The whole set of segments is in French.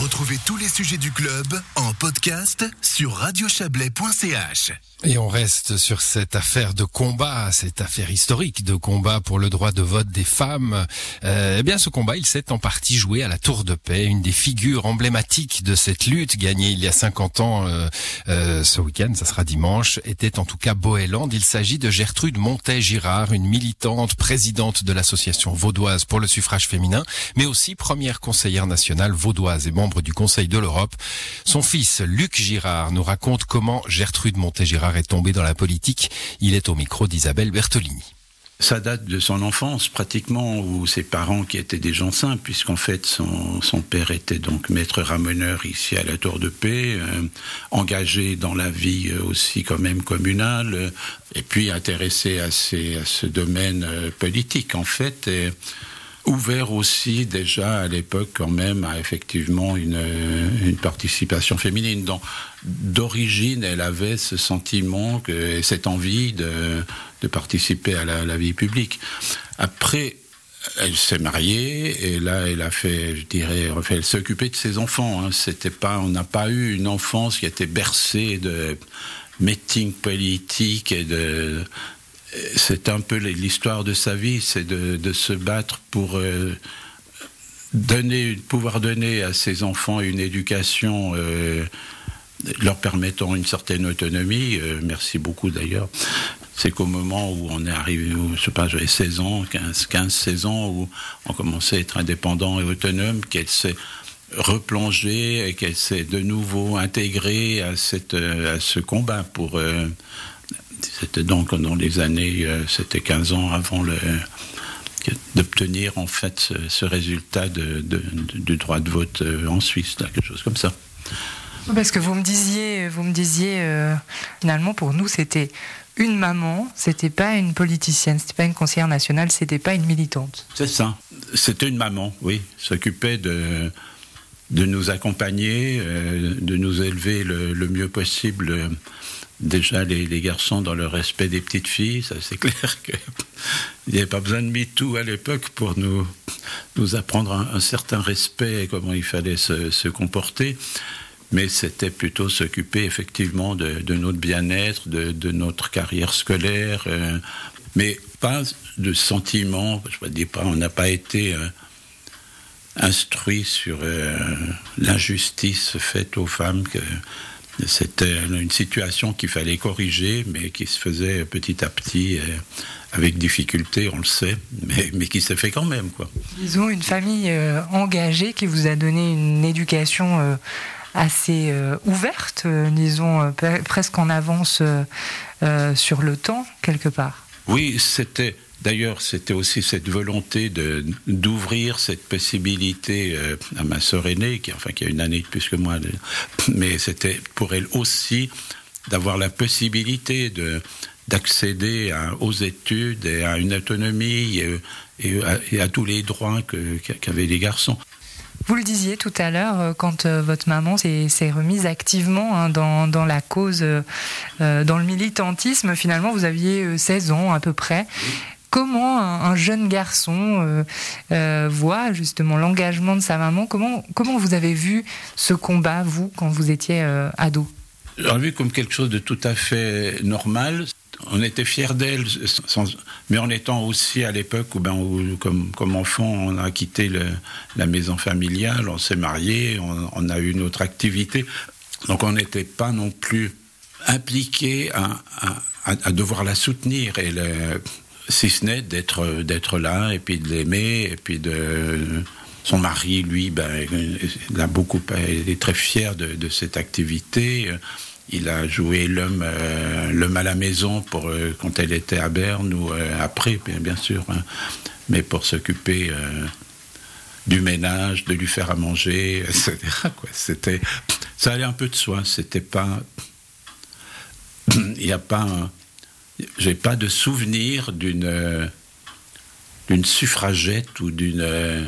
Retrouvez tous les sujets du club en podcast sur radiochablais.ch. Et on reste sur cette affaire de combat, cette affaire historique de combat pour le droit de vote des femmes. Euh, eh bien, ce combat, il s'est en partie joué à la Tour de Paix, une des figures emblématiques de cette lutte gagnée il y a 50 ans. Euh, euh, ce week-end, ça sera dimanche, était en tout cas Boéland. Il s'agit de Gertrude Montet-Girard, une militante présidente de l'association vaudoise pour le suffrage féminin, mais aussi première conseillère nationale vaudoise et membre du Conseil de l'Europe. Son fils, Luc Girard, nous raconte comment Gertrude Montet-Girard est tombé dans la politique. Il est au micro d'Isabelle Bertolini. Ça date de son enfance pratiquement, où ses parents qui étaient des gens simples, puisqu'en fait son, père était donc maître ramoneur ici à la Tour de Paix, euh, engagé dans la vie euh, aussi quand même communale, euh, et puis intéressé à, ce domaine politique en fait. Ouvert aussi déjà à l'époque quand même à effectivement une, participation féminine. Donc d'origine, elle avait ce sentiment et cette envie de, participer à la, vie publique. Après, elle s'est mariée et là, elle a fait, je dirais, elle s'est occupée de ses enfants. Hein. C'était pas, on n'a pas eu une enfance qui était bercée de meetings politiques et de c'est un peu l'histoire de sa vie, c'est de, se battre pour euh, donner, pouvoir donner à ses enfants une éducation euh, leur permettant une certaine autonomie. Euh, merci beaucoup d'ailleurs. C'est qu'au moment où on est arrivé, je sais pas, j'avais 16 ans, 15, 15, 16 ans, où on commençait à être indépendant et autonome, qu'elle s'est replongée et qu'elle s'est de nouveau intégrée à, cette, à ce combat pour c'était donc dans les années, euh, c'était 15 ans avant le d'obtenir en fait ce, ce résultat de, de, de, du droit de vote euh, en Suisse, là, quelque chose comme ça. Parce que vous me disiez, vous me disiez euh, finalement pour nous c'était une maman, c'était pas une politicienne, c'était pas une conseillère nationale, c'était pas une militante. C'est ça, c'était une maman, oui, s'occupait de de nous accompagner, euh, de nous élever le, mieux possible. Euh, déjà les, garçons dans le respect des petites filles, ça c'est clair qu'il n'y avait pas besoin de MeToo à l'époque pour nous, nous apprendre un, certain respect et comment il fallait se, comporter. Mais c'était plutôt s'occuper effectivement de, notre bien-être, de, notre carrière scolaire, euh, mais pas de sentiments. Je ne dis pas, on n'a pas été instruit sur euh, l'injustice faite aux femmes. Que, c'était une situation qu'il fallait corriger, mais qui se faisait petit à petit, euh, avec difficulté, on le sait, mais, mais qui s'est fait quand même. Quoi. Disons une famille euh, engagée qui vous a donné une éducation assez ouverte, disons presque en avance sur le temps, quelque part. Oui, c'était D'ailleurs, c'était aussi cette volonté d'ouvrir cette possibilité euh, à ma sœur aînée, qui, enfin, qui a une année de plus que moi, de, mais c'était pour elle aussi d'avoir la possibilité de d'accéder aux études et à une autonomie et, à, tous les droits qu'avaient qu les garçons. Vous le disiez tout à l'heure, quand euh, votre maman s'est remise activement hein, dans, dans, la cause, euh, dans le militantisme, finalement, vous aviez 16 ans à peu près. Comment un, un, jeune garçon euh, euh, voit justement l'engagement de sa maman comment, comment vous avez vu ce combat, vous, quand vous étiez euh, ado? J'ai vu comme quelque chose de tout à fait normal. On était fiers d'elle, mais en étant aussi à l'époque où, ben, comme, comme, enfant, on a quitté la maison familiale, on s'est marié, on, a eu une autre activité. Donc on n'était pas non plus impliqué à, à, à, devoir la soutenir. Et le, si ce n'est d'être d'être là et puis de l'aimer et puis de son mari lui ben il beaucoup est très fier de, cette activité. Il a joué l'homme euh, l'homme à la maison pour euh, quand elle était à Berne ou euh, après bien, bien sûr hein, mais pour s'occuper du ménage de lui faire à manger etc quoi. C'était ça allait un peu de soi c'était pas il n'y a pas j'ai pas de souvenir d'une d'une suffragette ou d'une euh,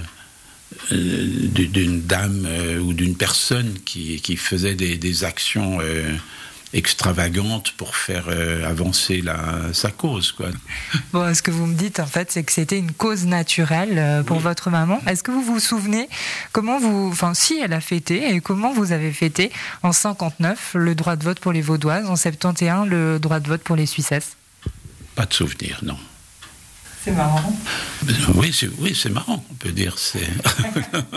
d'une dame euh, ou d'une personne qui, qui faisait des, des actions euh, extravagante pour faire euh, avancer la, sa cause. Quoi. Bon, ce que vous me dites, en fait, c'est que c'était une cause naturelle euh, pour votre maman. Est-ce que vous vous souvenez comment vous, enfin, si elle a fêté et comment vous avez fêté en 59 le droit de vote pour les Vaudoises, en 71 le droit de vote pour les Suissesses Pas de souvenir, non. C'est marrant. Oui, c'est oui, c'est marrant, on peut dire. C'est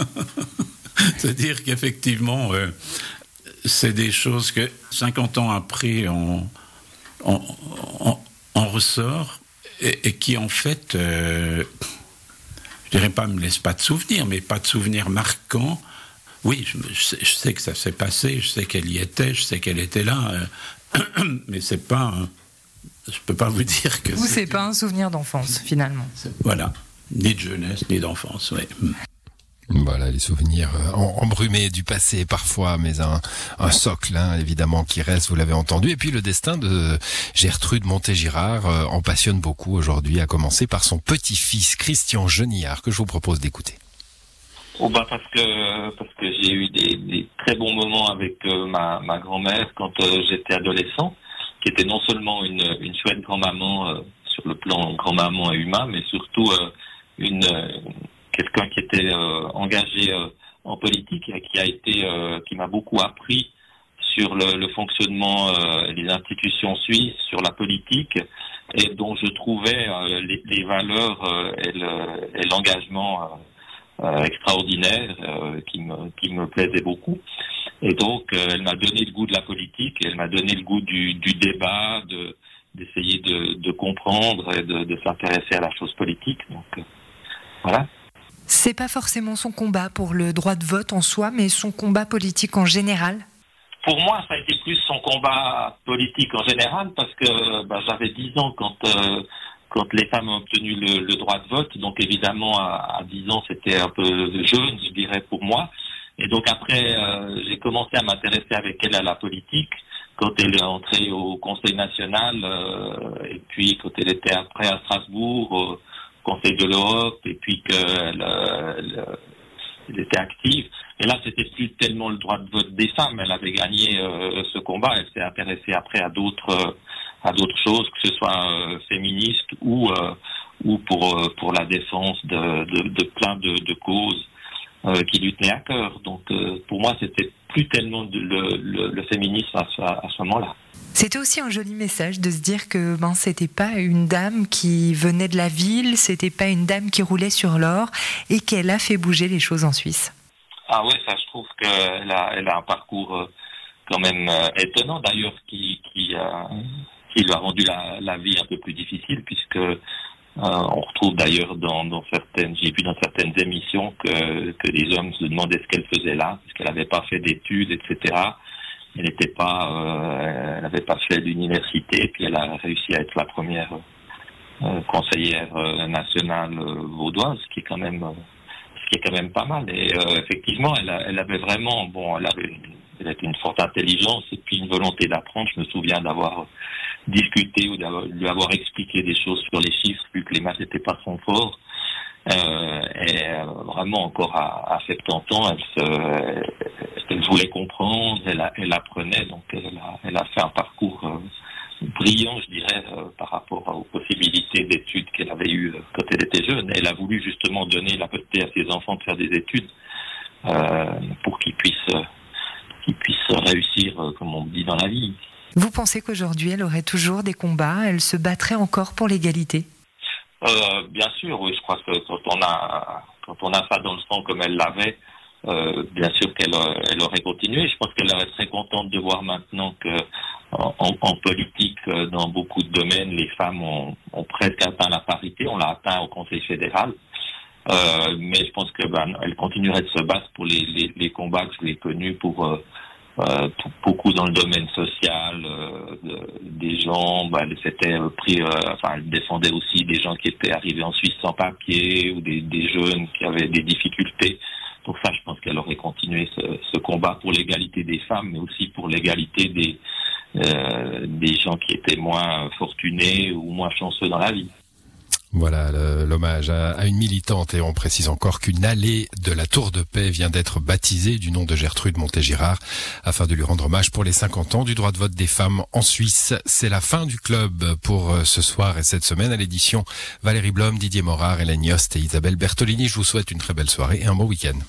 C'est-à-dire qu'effectivement, euh, c'est des choses que 50 ans après, on, on, ressort et, qui, en fait, euh, je dirais pas me laisse pas de souvenirs, mais pas de souvenirs marquants. Oui, je, sais, que ça s'est passé, je sais qu'elle y était, je sais qu'elle était là, euh, mais c'est pas. Je peux pas vous dire que. Vous, c'est pas un souvenir d'enfance, finalement. Voilà, ni de jeunesse, ni d'enfance, oui. Voilà, les souvenirs euh, embrumés du passé parfois, mais un, socle hein, évidemment qui reste, vous l'avez entendu. Et puis le destin de Gertrude Montégirard euh, en passionne beaucoup aujourd'hui, à commencer par son petit-fils Christian Genillard, que je vous propose d'écouter. Oh bah parce que parce que j'ai eu des, très bons moments avec euh, ma, ma grand-mère quand j'étais adolescent, qui était non seulement une, chouette grand-maman sur le plan grand-maman et humain, mais surtout une quelqu'un qui était euh, engagé euh, en politique et qui a été, euh, qui m'a beaucoup appris sur le, le fonctionnement des institutions suisses, sur la politique, et dont je trouvais les, valeurs et l'engagement extraordinaire qui, me, qui plaisait beaucoup. Et donc, elle m'a donné le goût de la politique, m'a donné le goût du, du débat, de d'essayer de, de, comprendre et de, de s'intéresser à la chose politique. Donc, voilà. C'est pas forcément son combat pour le droit de vote en soi, mais son combat politique en général? Pour moi, ça a été plus son combat politique en général, parce que bah, j'avais 10 ans quand, euh, quand les femmes ont obtenu le, droit de vote. Donc évidemment, à, 10 ans, c'était un peu jeune, je dirais, pour moi. Et donc après, euh, j'ai commencé à m'intéresser avec elle à la politique quand elle est entrée au Conseil national, euh, et puis quand elle était après à Strasbourg Conseil de l'Europe et puis qu'elle elle, était active. Et là, c'était plus tellement le droit de vote des femmes. Elle avait gagné euh, ce combat. Elle s'est intéressée après à d'autres à d'autres choses, que ce soit euh, féministe ou euh, ou pour pour la défense de, de, plein de causes qui lui tenaient à cœur. Donc, pour moi, c'était plus tellement le, le, le, féminisme à ce, à ce moment-là. C'était aussi un joli message de se dire que ben c'était pas une dame qui venait de la ville, c'était pas une dame qui roulait sur l'or et qu'elle a fait bouger les choses en Suisse. Ah ouais, ça je trouve qu'elle a, elle a un parcours euh, quand même euh, étonnant d'ailleurs qui, qui, qui lui a rendu la, la, vie un peu plus difficile puisque euh, on retrouve d'ailleurs dans, certaines, j'ai vu dans certaines émissions que, que les hommes se demandaient ce qu'elle faisait là, puisqu'elle n'avait pas fait d'études, etc. Elle n'était pas, euh, elle n'avait pas fait d'université, puis elle a réussi à être la première euh, conseillère euh, nationale vaudoise, ce qui est quand même, ce qui est quand même pas mal. Et effectivement, elle, elle, avait vraiment, bon, elle avait, elle avait une forte intelligence et puis une volonté d'apprendre. Je me souviens d'avoir discuté ou lui avoir expliqué des choses sur les chiffres, vu que les maths n'étaient pas son fort. Euh, et vraiment encore à, à 70 ans, elle se, elle voulait comprendre, elle, elle apprenait, donc elle a, elle a, fait un parcours euh, brillant, je dirais, euh, par rapport aux possibilités d'études qu'elle avait eues euh, quand elle était jeune. Elle a voulu justement donner la possibilité à ses enfants de faire des études pour qu'ils puissent, qu'ils puissent réussir, comme on dit, dans la vie. Vous pensez qu'aujourd'hui, elle aurait toujours des combats, elle se battrait encore pour l'égalité? Bien sûr, oui, je crois que quand on a, quand on dans le sang comme elle l'avait, euh, bien sûr qu'elle elle aurait continué. Je pense qu'elle serait très contente de voir maintenant que en, politique, euh, dans beaucoup de domaines, les femmes ont, presque atteint la parité. On l'a atteint au Conseil fédéral. Euh, mais je pense que ben, elle continuerait de se battre pour les, les, les combats que je l'ai connus pour, euh, euh beaucoup dans le domaine social, euh, des gens, ben, elle s'était pris, enfin, elle défendait aussi des gens qui étaient arrivés en Suisse sans papier ou des, des jeunes qui avaient des difficultés. Donc ça, je pense qu'elle aurait continué ce, combat pour l'égalité des femmes, mais aussi pour l'égalité des, euh, des gens qui étaient moins fortunés ou moins chanceux dans la vie. Voilà l'hommage à, une militante et on précise encore qu'une allée de la Tour de Paix vient d'être baptisée du nom de Gertrude Montégirard afin de lui rendre hommage pour les 50 ans du droit de vote des femmes en Suisse. C'est la fin du club pour euh, ce soir et cette semaine à l'édition Valérie Blom, Didier Morard, Hélène Yost et Isabelle Bertolini. Je vous souhaite une très belle soirée et un bon week-end.